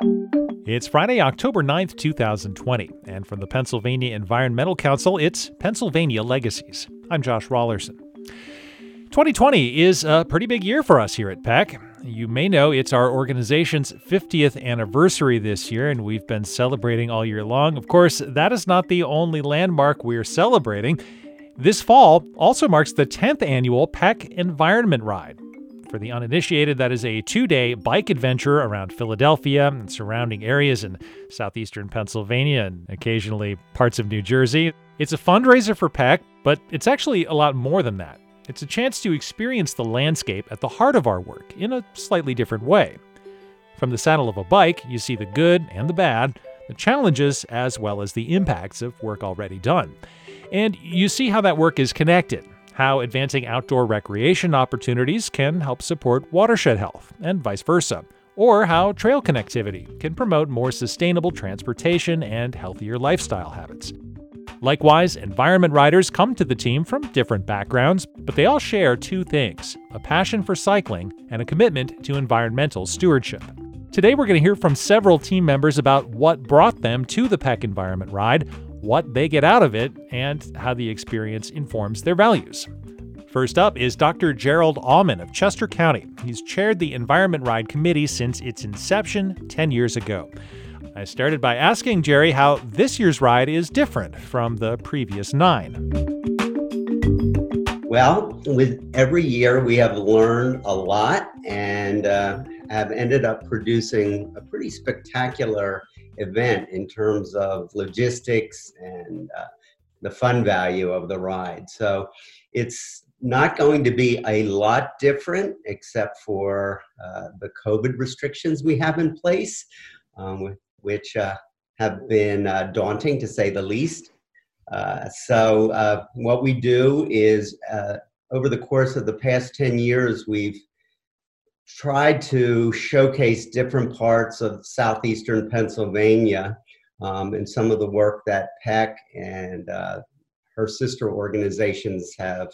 It's Friday, October 9th, 2020, and from the Pennsylvania Environmental Council, it's Pennsylvania Legacies. I'm Josh Raulerson. 2020 is a pretty big year for us here at PEC. You may know it's our organization's 50th anniversary this year, and we've been celebrating all year long. Of course, that is not the only landmark we're celebrating. This fall also marks the 10th annual PEC Environment Ride. For the uninitiated, that is a two day bike adventure around Philadelphia and surrounding areas in southeastern Pennsylvania and occasionally parts of New Jersey. It's a fundraiser for PEC, but it's actually a lot more than that. It's a chance to experience the landscape at the heart of our work in a slightly different way. From the saddle of a bike, you see the good and the bad, the challenges as well as the impacts of work already done. And you see how that work is connected how advancing outdoor recreation opportunities can help support watershed health, and vice versa, or how trail connectivity can promote more sustainable transportation and healthier lifestyle habits. Likewise, environment riders come to the team from different backgrounds, but they all share two things a passion for cycling and a commitment to environmental stewardship. Today, we're going to hear from several team members about what brought them to the PEC Environment Ride, what they get out of it, and how the experience informs their values. First up is Dr. Gerald Allman of Chester County. He's chaired the Environment Ride Committee since its inception 10 years ago. I started by asking Jerry how this year's ride is different from the previous nine. Well, with every year we have learned a lot and uh, have ended up producing a pretty spectacular event in terms of logistics and uh, the fun value of the ride. So it's not going to be a lot different except for uh, the COVID restrictions we have in place, um, which uh, have been uh, daunting to say the least. Uh, so, uh, what we do is uh, over the course of the past 10 years, we've tried to showcase different parts of southeastern Pennsylvania um, and some of the work that PEC and uh, her sister organizations have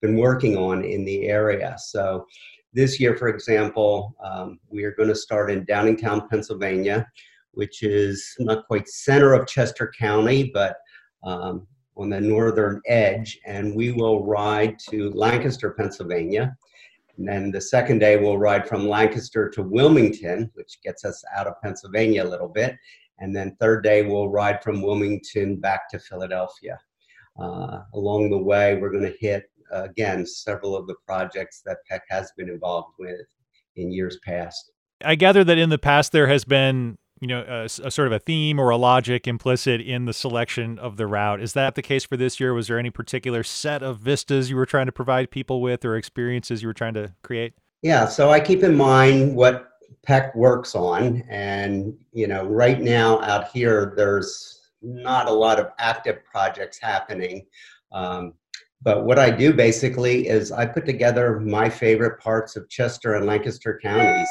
been working on in the area. So this year, for example, um, we are going to start in Downingtown, Pennsylvania, which is not quite center of Chester County, but um, on the northern edge, and we will ride to Lancaster, Pennsylvania. And then the second day, we'll ride from Lancaster to Wilmington, which gets us out of Pennsylvania a little bit. And then third day, we'll ride from Wilmington back to Philadelphia. Uh, along the way, we're going to hit, uh, again, several of the projects that PEC has been involved with in years past. I gather that in the past there has been you know a, a, sort of a theme or a logic implicit in the selection of the route. Is that the case for this year? Was there any particular set of vistas you were trying to provide people with or experiences you were trying to create? Yeah so i keep in mind what PEC works on. And you know right now out here there's not a lot of active projects happening. Um, but what i do basically is i put together my favorite parts of chester and lancaster counties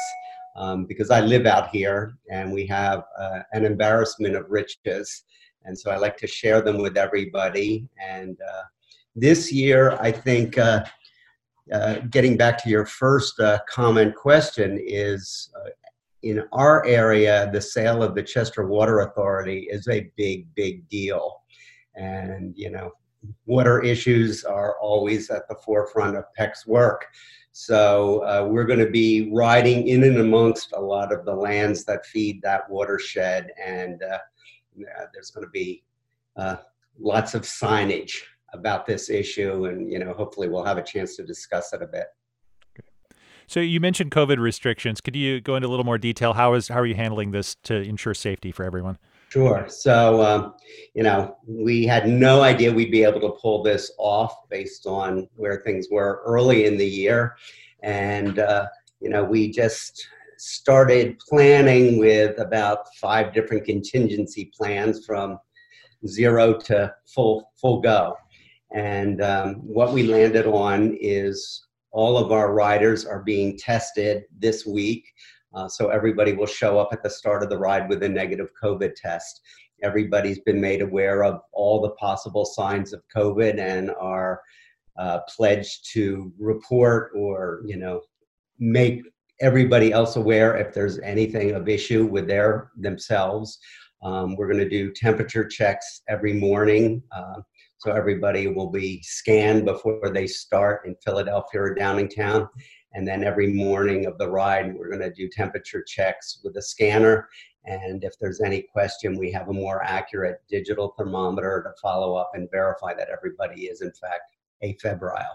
um, because I live out here and we have uh, an embarrassment of riches. And so I like to share them with everybody. And uh, this year, I think, uh, uh getting back to your first uh, comment question, is uh, in our area, the sale of the Chester Water Authority is a big, big deal. And, you know, water issues are always at the forefront of PEC's work. So uh, we're going to be riding in and amongst a lot of the lands that feed that watershed, and uh, there's going to be uh, lots of signage about this issue, and you know, hopefully, we'll have a chance to discuss it a bit. So you mentioned COVID restrictions. Could you go into a little more detail? How is how are you handling this to ensure safety for everyone? Sure. So, um, you know, we had no idea we'd be able to pull this off based on where things were early in the year. And, uh, you know, we just started planning with about five different contingency plans from zero to full, full go. And um, what we landed on is all of our riders are being tested this week uh, so everybody will show up at the start of the ride with a negative COVID test. Everybody's been made aware of all the possible signs of COVID and are uh, pledged to report or, you know, make everybody else aware if there's anything of issue with their themselves. Um, we're going to do temperature checks every morning. Uh, so everybody will be scanned before they start in Philadelphia or Downingtown. And then every morning of the ride, we're going to do temperature checks with a scanner. And if there's any question, we have a more accurate digital thermometer to follow up and verify that everybody is, in fact, afebrile.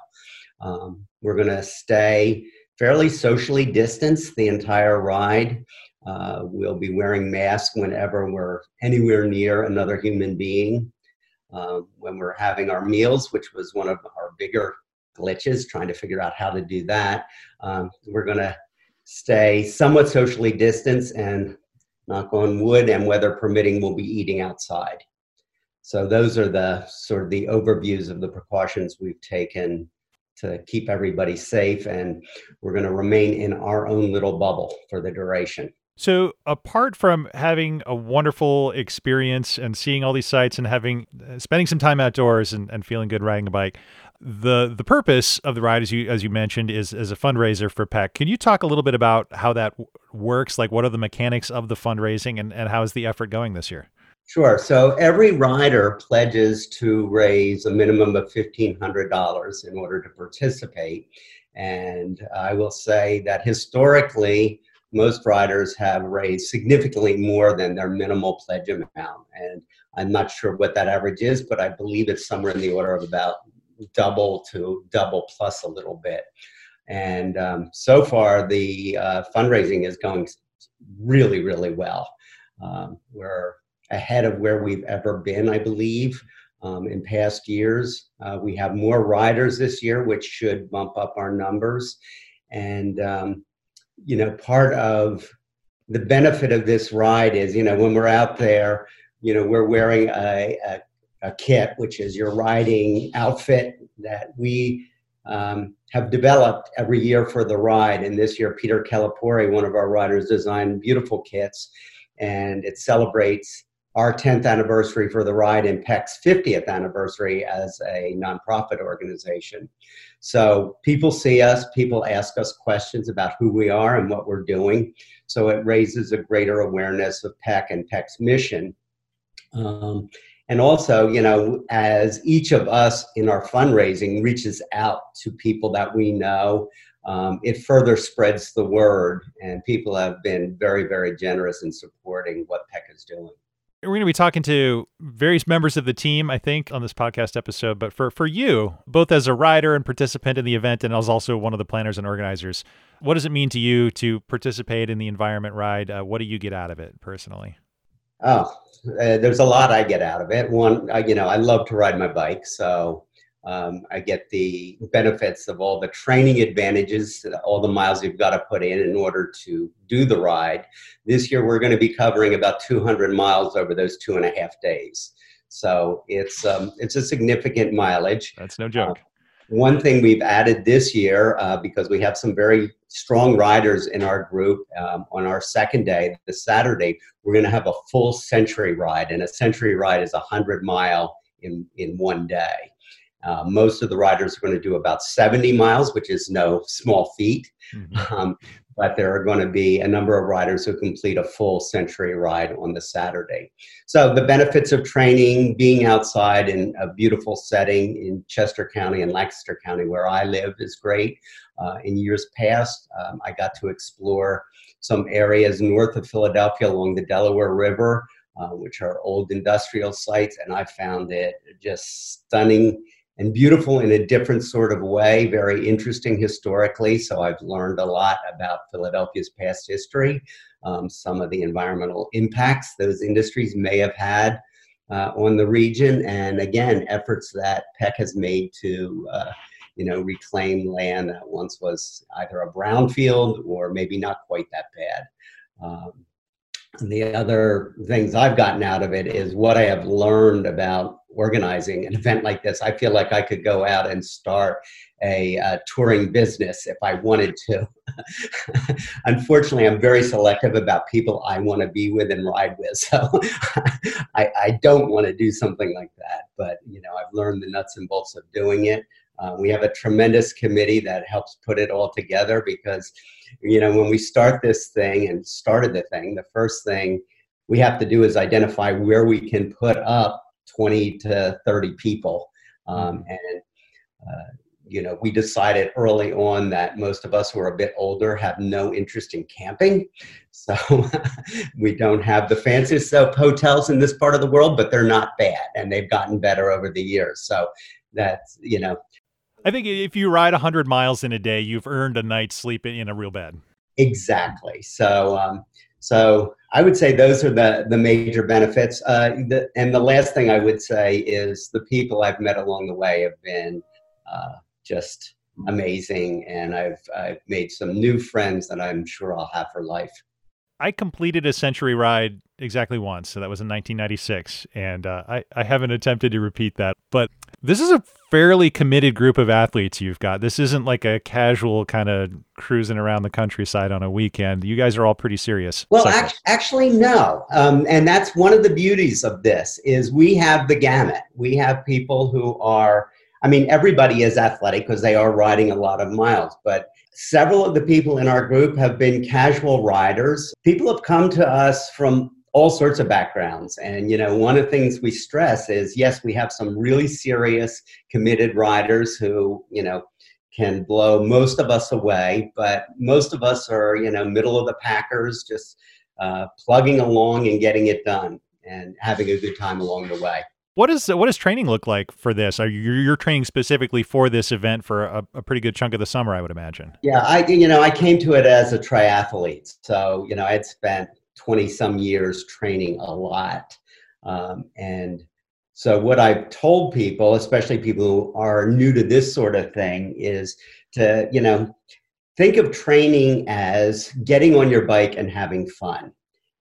Um, we're going to stay fairly socially distanced the entire ride. Uh, we'll be wearing masks whenever we're anywhere near another human being. Um, when we're having our meals, which was one of our bigger glitches, trying to figure out how to do that. Um, we're going to stay somewhat socially distanced and knock on wood and weather permitting, we'll be eating outside. So those are the sort of the overviews of the precautions we've taken to keep everybody safe and we're going to remain in our own little bubble for the duration. So, apart from having a wonderful experience and seeing all these sites and having uh, spending some time outdoors and, and feeling good riding a bike, the the purpose of the ride, as you as you mentioned, is as a fundraiser for PEC. Can you talk a little bit about how that works? Like, what are the mechanics of the fundraising, and, and how is the effort going this year? Sure. So every rider pledges to raise a minimum of fifteen hundred dollars in order to participate, and I will say that historically most riders have raised significantly more than their minimal pledge amount. And I'm not sure what that average is, but I believe it's somewhere in the order of about double to double plus a little bit. And um, so far, the uh, fundraising is going really, really well. Um, we're ahead of where we've ever been, I believe. Um, in past years, uh, we have more riders this year, which should bump up our numbers. And um, you know, part of the benefit of this ride is, you know, when we're out there, you know, we're wearing a, a, a kit, which is your riding outfit that we um, have developed every year for the ride. And this year, Peter Calipori, one of our riders, designed beautiful kits, and it celebrates our 10th anniversary for the ride and PEC's 50th anniversary as a nonprofit organization. So people see us, people ask us questions about who we are and what we're doing. So it raises a greater awareness of PEC and PEC's mission. Um, and also, you know, as each of us in our fundraising reaches out to people that we know, um, it further spreads the word. And people have been very, very generous in supporting what PEC is doing we're going to be talking to various members of the team, I think, on this podcast episode. But for, for you, both as a rider and participant in the event, and as also one of the planners and organizers, what does it mean to you to participate in the environment ride? Uh, what do you get out of it personally? Oh, uh, there's a lot I get out of it. One, uh, you know, I love to ride my bike, so um, I get the benefits of all the training advantages, all the miles you've got to put in in order to do the ride. This year, we're going to be covering about 200 miles over those two and a half days. So it's um, it's a significant mileage. That's no joke. Uh, one thing we've added this year, uh, because we have some very strong riders in our group, um, on our second day, the Saturday, we're going to have a full century ride, and a century ride is a hundred mile in in one day. Uh, most of the riders are going to do about 70 miles, which is no small feat. Mm-hmm. Um, but there are going to be a number of riders who complete a full century ride on the Saturday. So the benefits of training, being outside in a beautiful setting in Chester County and Lancaster County, where I live, is great. Uh, in years past, um, I got to explore some areas north of Philadelphia along the Delaware River, uh, which are old industrial sites, and I found it just stunning and beautiful in a different sort of way, very interesting historically. So I've learned a lot about Philadelphia's past history, um, some of the environmental impacts those industries may have had uh, on the region, and again, efforts that PEC has made to. Uh, you know, reclaim land that once was either a brownfield or maybe not quite that bad. Um, the other things I've gotten out of it is what I have learned about organizing an event like this. I feel like I could go out and start a uh, touring business if I wanted to. Unfortunately, I'm very selective about people I want to be with and ride with. So I, I, don't want to do something like that. But, you know, I've learned the nuts and bolts of doing it. Uh, we have a tremendous committee that helps put it all together because you know, when we start this thing and started the thing, the first thing we have to do is identify where we can put up 20 to 30 people. Um, mm-hmm. and, uh, you know, we decided early on that most of us who are a bit older have no interest in camping. So we don't have the fanciest of hotels in this part of the world, but they're not bad and they've gotten better over the years. So that's, you know. I think if you ride 100 miles in a day, you've earned a night's sleep in a real bed. Exactly. So, um, so I would say those are the, the major benefits. Uh, the, and the last thing I would say is the people I've met along the way have been uh, just amazing, and I've I've made some new friends that I'm sure I'll have for life. I completed a century ride exactly once, so that was in 1996, and uh, I I haven't attempted to repeat that. But this is a fairly committed group of athletes you've got. This isn't like a casual kind of cruising around the countryside on a weekend. You guys are all pretty serious. Well, act- actually, no, um, and that's one of the beauties of this is we have the gamut. We have people who are I mean, everybody is athletic because they are riding a lot of miles, but several of the people in our group have been casual riders. People have come to us from all sorts of backgrounds. And, you know, one of the things we stress is yes, we have some really serious, committed riders who, you know, can blow most of us away, but most of us are, you know, middle of the packers, just uh, plugging along and getting it done and having a good time along the way. What is what does training look like for this? Are you you're training specifically for this event for a, a, pretty good chunk of the summer, I would imagine. Yeah, I you know I came to it as a triathlete, so you know I had spent twenty some years training a lot, um, and so what I've told people, especially people who are new to this sort of thing, is to you know think of training as getting on your bike and having fun,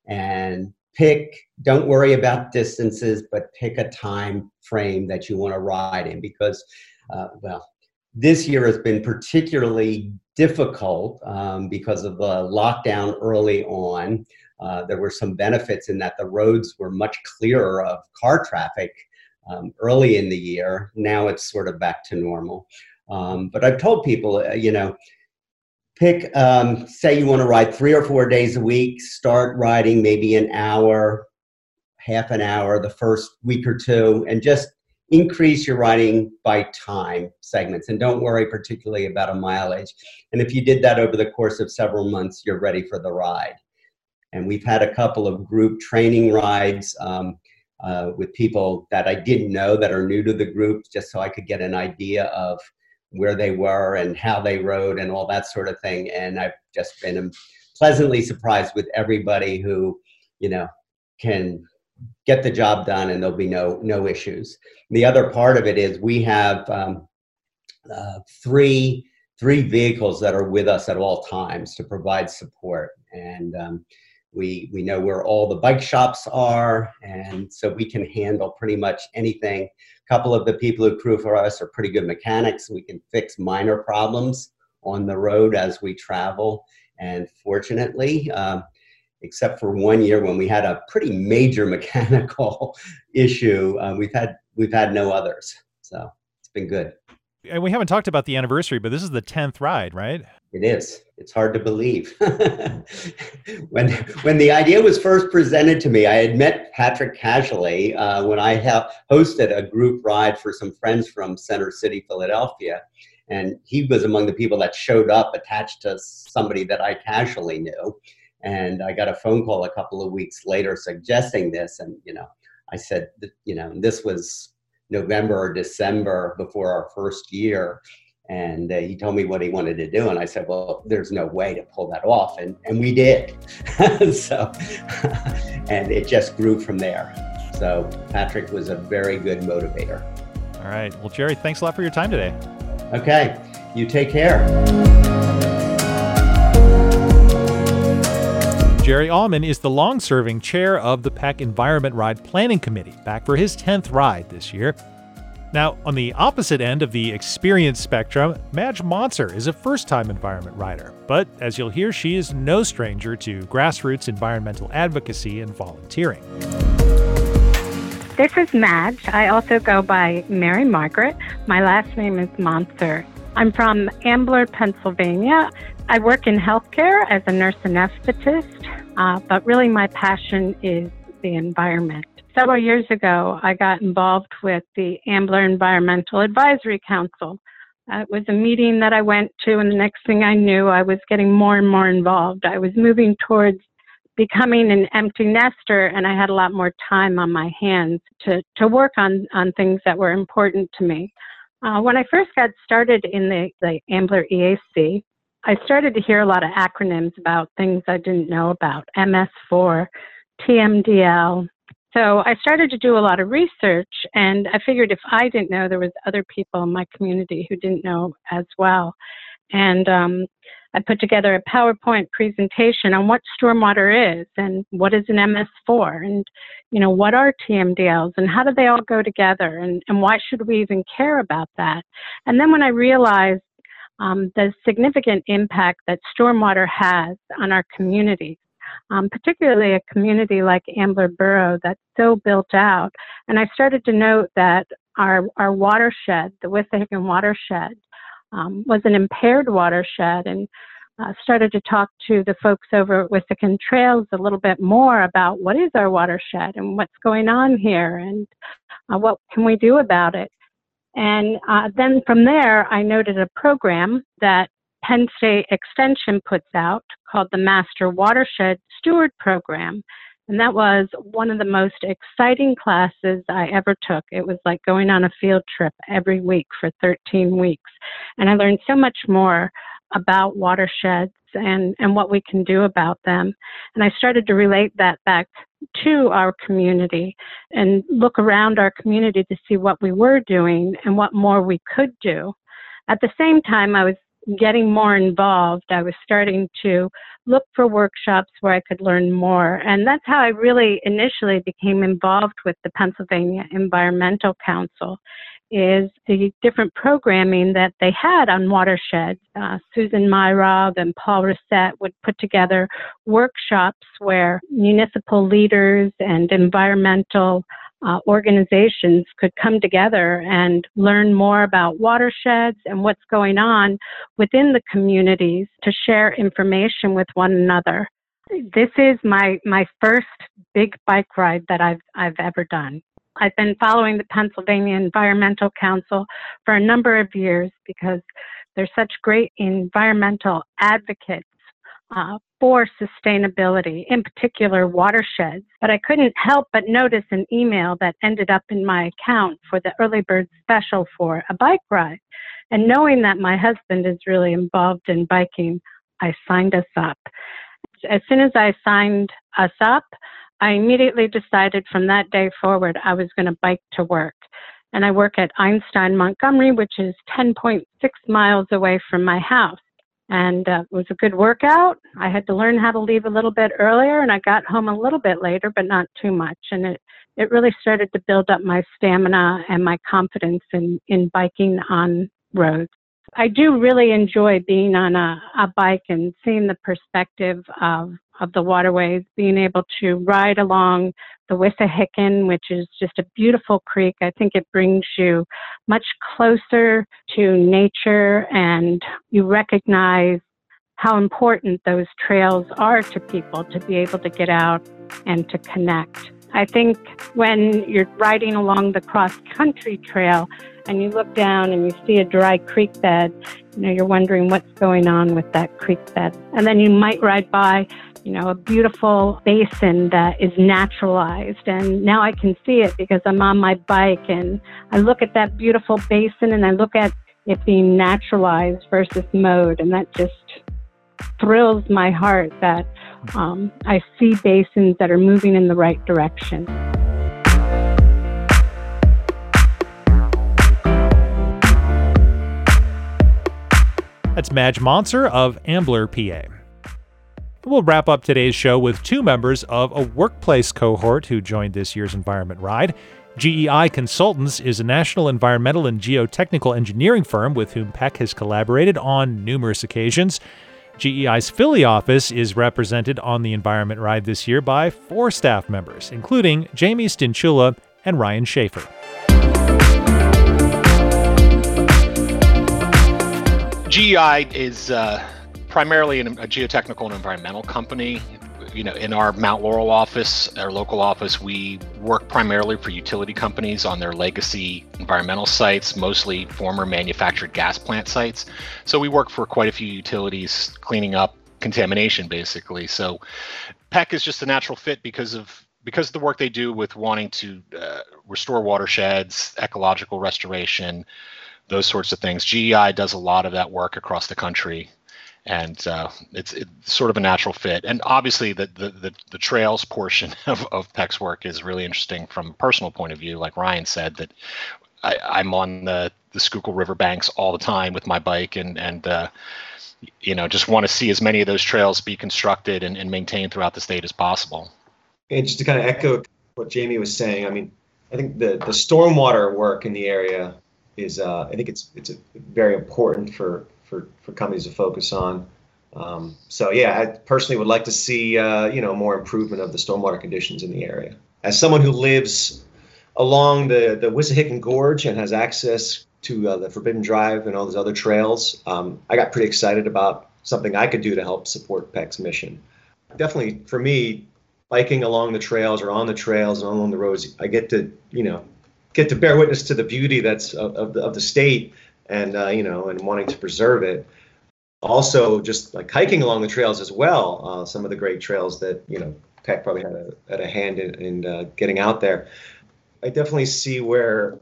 and pick don't worry about distances but pick a time frame that you want to ride in because uh, well this year has been particularly difficult um, because of the lockdown early on uh, there were some benefits in that the roads were much clearer of car traffic um, early in the year. Now it's sort of back to normal. Um, but i've told people uh, you know pick um, say you want to ride three or four days a week start riding maybe an hour half an hour the first week or two and just increase your riding by time segments. And don't worry particularly about a mileage. And if you did that over the course of several months you're ready for the ride and we've had a couple of group training rides um, uh, with people that i didn't know that are new to the group just so i could get an idea of where they were and how they rode and all that sort of thing. And I've just been pleasantly surprised with everybody who, you know, can get the job done and there'll be no no issues. The other part of it is we have um, uh, three three vehicles that are with us at all times to provide support and. Um, we, we know where all the bike shops are, and so we can handle pretty much anything A couple of the people who crew for us are pretty good mechanics. We can fix minor problems on the road as we travel. And fortunately, um, except for one year when we had a pretty major mechanical issue, uh, we've had we've had no others. So it's been good. And we haven't talked about the anniversary, but this is the tenth ride, right? It is. It's hard to believe. when when the idea was first presented to me, I had met Patrick casually uh, when I ha- hosted a group ride for some friends from Center City, Philadelphia, and he was among the people that showed up attached to somebody that I casually knew. And I got a phone call a couple of weeks later suggesting this, and you know, I said, you know, this was November or December before our first year and uh, he told me what he wanted to do and i said well there's no way to pull that off and, and we did. So and it just grew from there. So patrick was a very good motivator. All right. Well jerry thanks a lot for your time today. Okay. You take care. Jerry Allman is the long serving chair of the PEC Environment Ride Planning Committee, back for his 10th ride this year. Now, on the opposite end of the experience spectrum, Madge Monser is a first time environment rider. But as you'll hear, she is no stranger to grassroots environmental advocacy and volunteering. This is Madge. I also go by Mary Margaret. My last name is Monser. I'm from Ambler, Pennsylvania. I work in healthcare as a nurse anesthetist, uh, but really my passion is the environment. Several years ago, I got involved with the Ambler Environmental Advisory Council. Uh, it was a meeting that I went to, and the next thing I knew, I was getting more and more involved. I was moving towards becoming an empty nester, and I had a lot more time on my hands to, to work on, on things that were important to me. Uh, when I first got started in the, the Ambler EAC, I started to hear a lot of acronyms about things I didn't know about MS4, TMDL. So I started to do a lot of research, and I figured if I didn't know, there was other people in my community who didn't know as well. And um, I put together a PowerPoint presentation on what stormwater is and what is an MS4 and, you know, what are TMDLs and how do they all go together and, and why should we even care about that? And then when I realized um, the significant impact that stormwater has on our communities, um, particularly a community like Ambler Borough that's so built out. And I started to note that our, our watershed, the Wissahickon watershed, um, was an impaired watershed and uh, started to talk to the folks over at Wissahickon Trails a little bit more about what is our watershed and what's going on here and uh, what can we do about it. And uh, then from there, I noted a program that Penn State Extension puts out called the Master Watershed Steward Program. And that was one of the most exciting classes I ever took. It was like going on a field trip every week for 13 weeks. And I learned so much more about watersheds and, and what we can do about them. And I started to relate that back to our community and look around our community to see what we were doing and what more we could do. At the same time, I was getting more involved. I was starting to look for workshops where I could learn more. And that's how I really initially became involved with the Pennsylvania Environmental Council is the different programming that they had on watersheds. Uh, Susan Myerov and Paul Racette would put together workshops where municipal leaders and environmental uh, organizations could come together and learn more about watersheds and what's going on within the communities to share information with one another. This is my, my first big bike ride that I've, I've ever done. I've been following the Pennsylvania Environmental Council for a number of years because they're such great environmental advocates uh, for sustainability, in particular watersheds. But I couldn't help but notice an email that ended up in my account for the early bird special for a bike ride. And knowing that my husband is really involved in biking, I signed us up. As soon as I signed us up, I immediately decided from that day forward I was going to bike to work. And I work at Einstein Montgomery, which is 10.6 miles away from my house. And uh, it was a good workout. I had to learn how to leave a little bit earlier, and I got home a little bit later, but not too much. And it, it really started to build up my stamina and my confidence in, in biking on roads. I do really enjoy being on a, a bike and seeing the perspective of, of the waterways, being able to ride along the Wissahickon, which is just a beautiful creek. I think it brings you much closer to nature and you recognize how important those trails are to people to be able to get out and to connect. I think when you're riding along the cross country trail and you look down and you see a dry creek bed, you know, you're wondering what's going on with that creek bed. And then you might ride by, you know, a beautiful basin that is naturalized. And now I can see it because I'm on my bike and I look at that beautiful basin and I look at it being naturalized versus mowed. And that just thrills my heart that um, I see basins that are moving in the right direction. That's Madge Monser of Ambler, PA. We'll wrap up today's show with two members of a workplace cohort who joined this year's Environment Ride. GEI Consultants is a national environmental and geotechnical engineering firm with whom PEC has collaborated on numerous occasions. GEI's Philly office is represented on the Environment Ride this year by four staff members, including Jamie Stinchula and Ryan Schaefer. GEI is uh, primarily a geotechnical and environmental company you know, in our Mount Laurel office, our local office, we work primarily for utility companies on their legacy environmental sites, mostly former manufactured gas plant sites. So we work for quite a few utilities cleaning up contamination basically. So PEC is just a natural fit because of because of the work they do with wanting to uh, restore watersheds, ecological restoration, those sorts of things. GEI does a lot of that work across the country and uh, it's, it's, sort of a natural fit. And obviously, the the the, the trails portion of of PEC's work is really interesting from a personal point of view. Like Ryan said, that I, am on the the Schuylkill River banks all the time with my bike, and and uh, you know just want to see as many of those trails be constructed and, and maintained throughout the state as possible. And just to kind of echo what Jamie was saying, I mean, I think the the stormwater work in the area is uh, I think it's it's very important for for, for companies to focus on. Um, so yeah, I personally would like to see uh, you know more improvement of the stormwater conditions in the area. As someone who lives along the the Wissahickon Gorge and has access to uh, the Forbidden Drive and all those other trails, um, I got pretty excited about something I could do to help support PEC's mission. Definitely for me, biking along the trails or on the trails and along the roads, I get to you know get to bear witness to the beauty that's of, of, the, of the state and uh, you know and wanting to preserve it. Also just like hiking along the trails as well uh, some of the great trails that you know PEC probably had a, had a hand in, in uh, getting out there. I definitely see where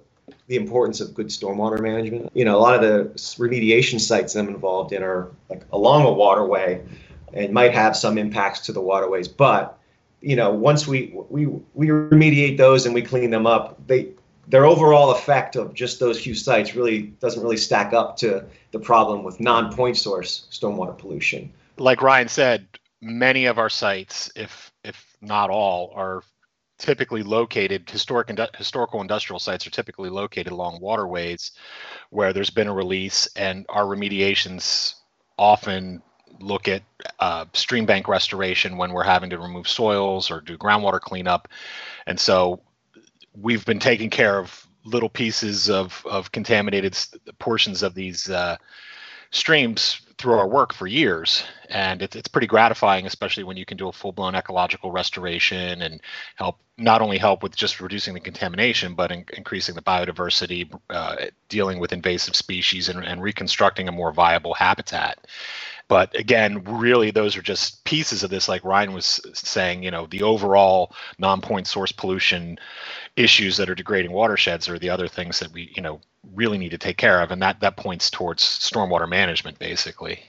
the importance of good stormwater management you know a lot of the remediation sites i'm involved in are like along a waterway and might have some impacts to the waterways but you know once we we we remediate those and we clean them up they their overall effect of just those few sites really doesn't really stack up to the problem with non-point source stormwater pollution. Like Ryan said, many of our sites, if if not all, are typically located historic historical industrial sites are typically located along waterways where there's been a release and our remediations often look at uh, stream bank restoration when we're having to remove soils or do groundwater cleanup and so we've been taking care of little pieces of of contaminated portions of these uh, streams through our work for years. And it's, it's pretty gratifying especially when you can do a full-blown ecological restoration and help not only help with just reducing the contamination but in, increasing the biodiversity uh, dealing with invasive species and, and reconstructing a more viable habitat. But again really those are just pieces of this like ryan was saying you know the overall non-point source pollution issues that are degrading watersheds are the other things that we you know really need to take care of and that that points towards stormwater management basically.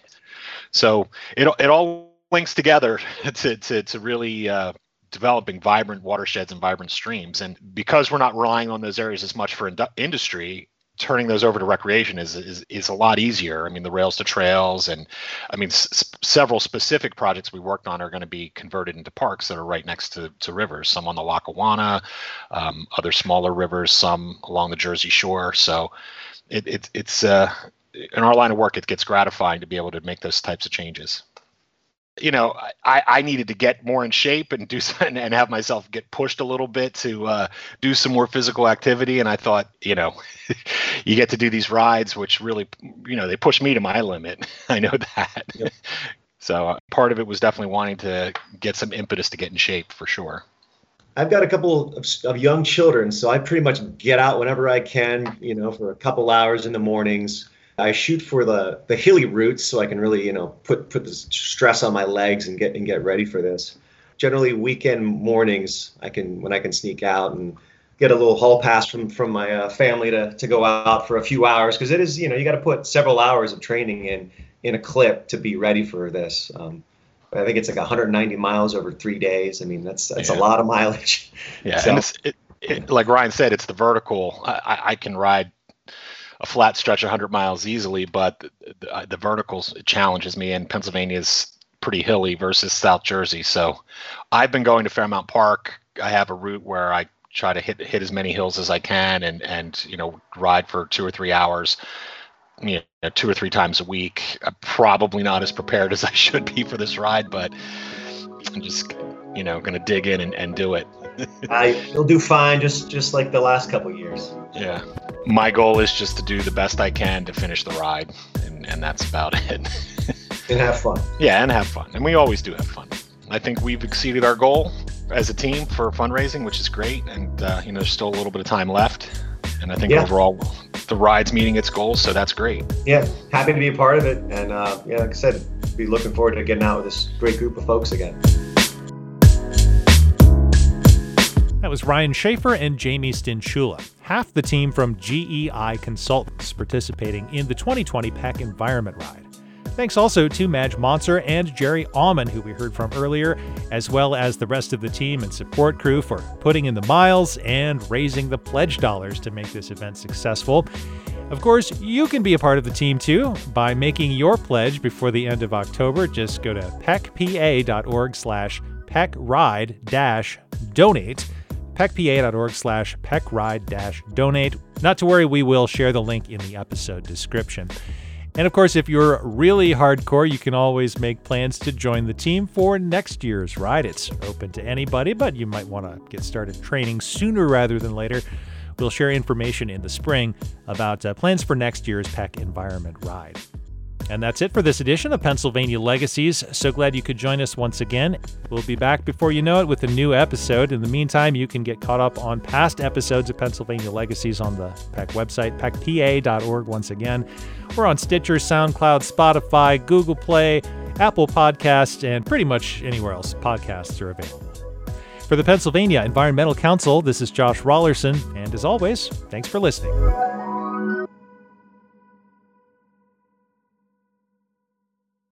So it, it all links together to, to, to really uh, developing vibrant watersheds and vibrant streams and because we're not relying on those areas as much for ind- industry turning those over to recreation is, is is a lot easier. I mean, the rails to trails, and I mean, s- several specific projects we worked on are going to be converted into parks that are right next to, to rivers. Some on the Lackawanna, um, other smaller rivers, some along the Jersey Shore. So, it, it it's uh, in our line of work, it gets gratifying to be able to make those types of changes you know, I, I needed to get more in shape and do and, and have myself get pushed a little bit to uh, do some more physical activity. And I thought, you know, you get to do these rides, which really, you know, they push me to my limit. I know that. Yep. so uh, part of it was definitely wanting to get some impetus to get in shape for sure. I've got a couple of, of young children, so I pretty much get out whenever I can, you know, for a couple hours in the mornings I shoot for the the hilly routes so I can really you know put put the stress on my legs and get and get ready for this. Generally, weekend mornings I can when I can sneak out and get a little hall pass from from my uh, family to to go out for a few hours because it is you know you got to put several hours of training in in a clip to be ready for this. Um, I think it's like 190 miles over three days. I mean that's that's yeah. a lot of mileage. Yeah, so, and it's, it, it, like Ryan said, it's the vertical. I, I can ride a flat stretch 100 miles easily, but the, the, uh, the verticals challenges me, and Pennsylvania is pretty hilly versus South Jersey. So I've been going to Fairmount Park. I have a route where I try to hit hit as many hills as I can, and and you know ride for two or three hours. You know, two or three times a week. I'm probably not as prepared as I should be for this ride, but I'm just you know going to dig in and, and do it. I you'll do fine, just just like the last couple years. Yeah, my goal is just to do the best I can to finish the ride, and and, that's about it. and have fun. Yeah, and have fun. And we always do have fun. I think we've exceeded our goal as a team for fundraising, which is great. And, uh, you know, there's still a little bit of time left. And I think yeah. overall, the ride's meeting its goals, so that's great. Yeah, happy to be a part of it. And, uh, yeah, like I said, be looking forward to getting out with this great group of folks again. Was Ryan Schaefer and Jamie Stinchula, half the team from GEI Consultants participating in the 2020 PEC Environment Ride. Thanks also to Madge Monser and Jerry Auman, who we heard from earlier, as well as the rest of the team and support crew for putting in the miles and raising the pledge dollars to make this event successful. Of course, you can be a part of the team too by making your pledge before the end of October. Just go to pecpa.org slash pecride dash donate pecpa.org slash pecride dash donate. Not to worry, we will share the link in the episode description. And of course, if you're really hardcore, you can always make plans to join the team for next year's ride. It's open to anybody, but you might want to get started training sooner rather than later. We'll share information in the spring about uh, plans for next year's PEC Environment Ride. And that's it for this edition of Pennsylvania Legacies. So glad you could join us once again. We'll be back before you know it with a new episode. In the meantime, you can get caught up on past episodes of Pennsylvania Legacies on the PEC website, pecpa.org once again. We're on Stitcher, SoundCloud, Spotify, Google Play, Apple Podcasts, and pretty much anywhere else podcasts are available. For the Pennsylvania Environmental Council, this is Josh Raulerson, and as always, thanks for listening.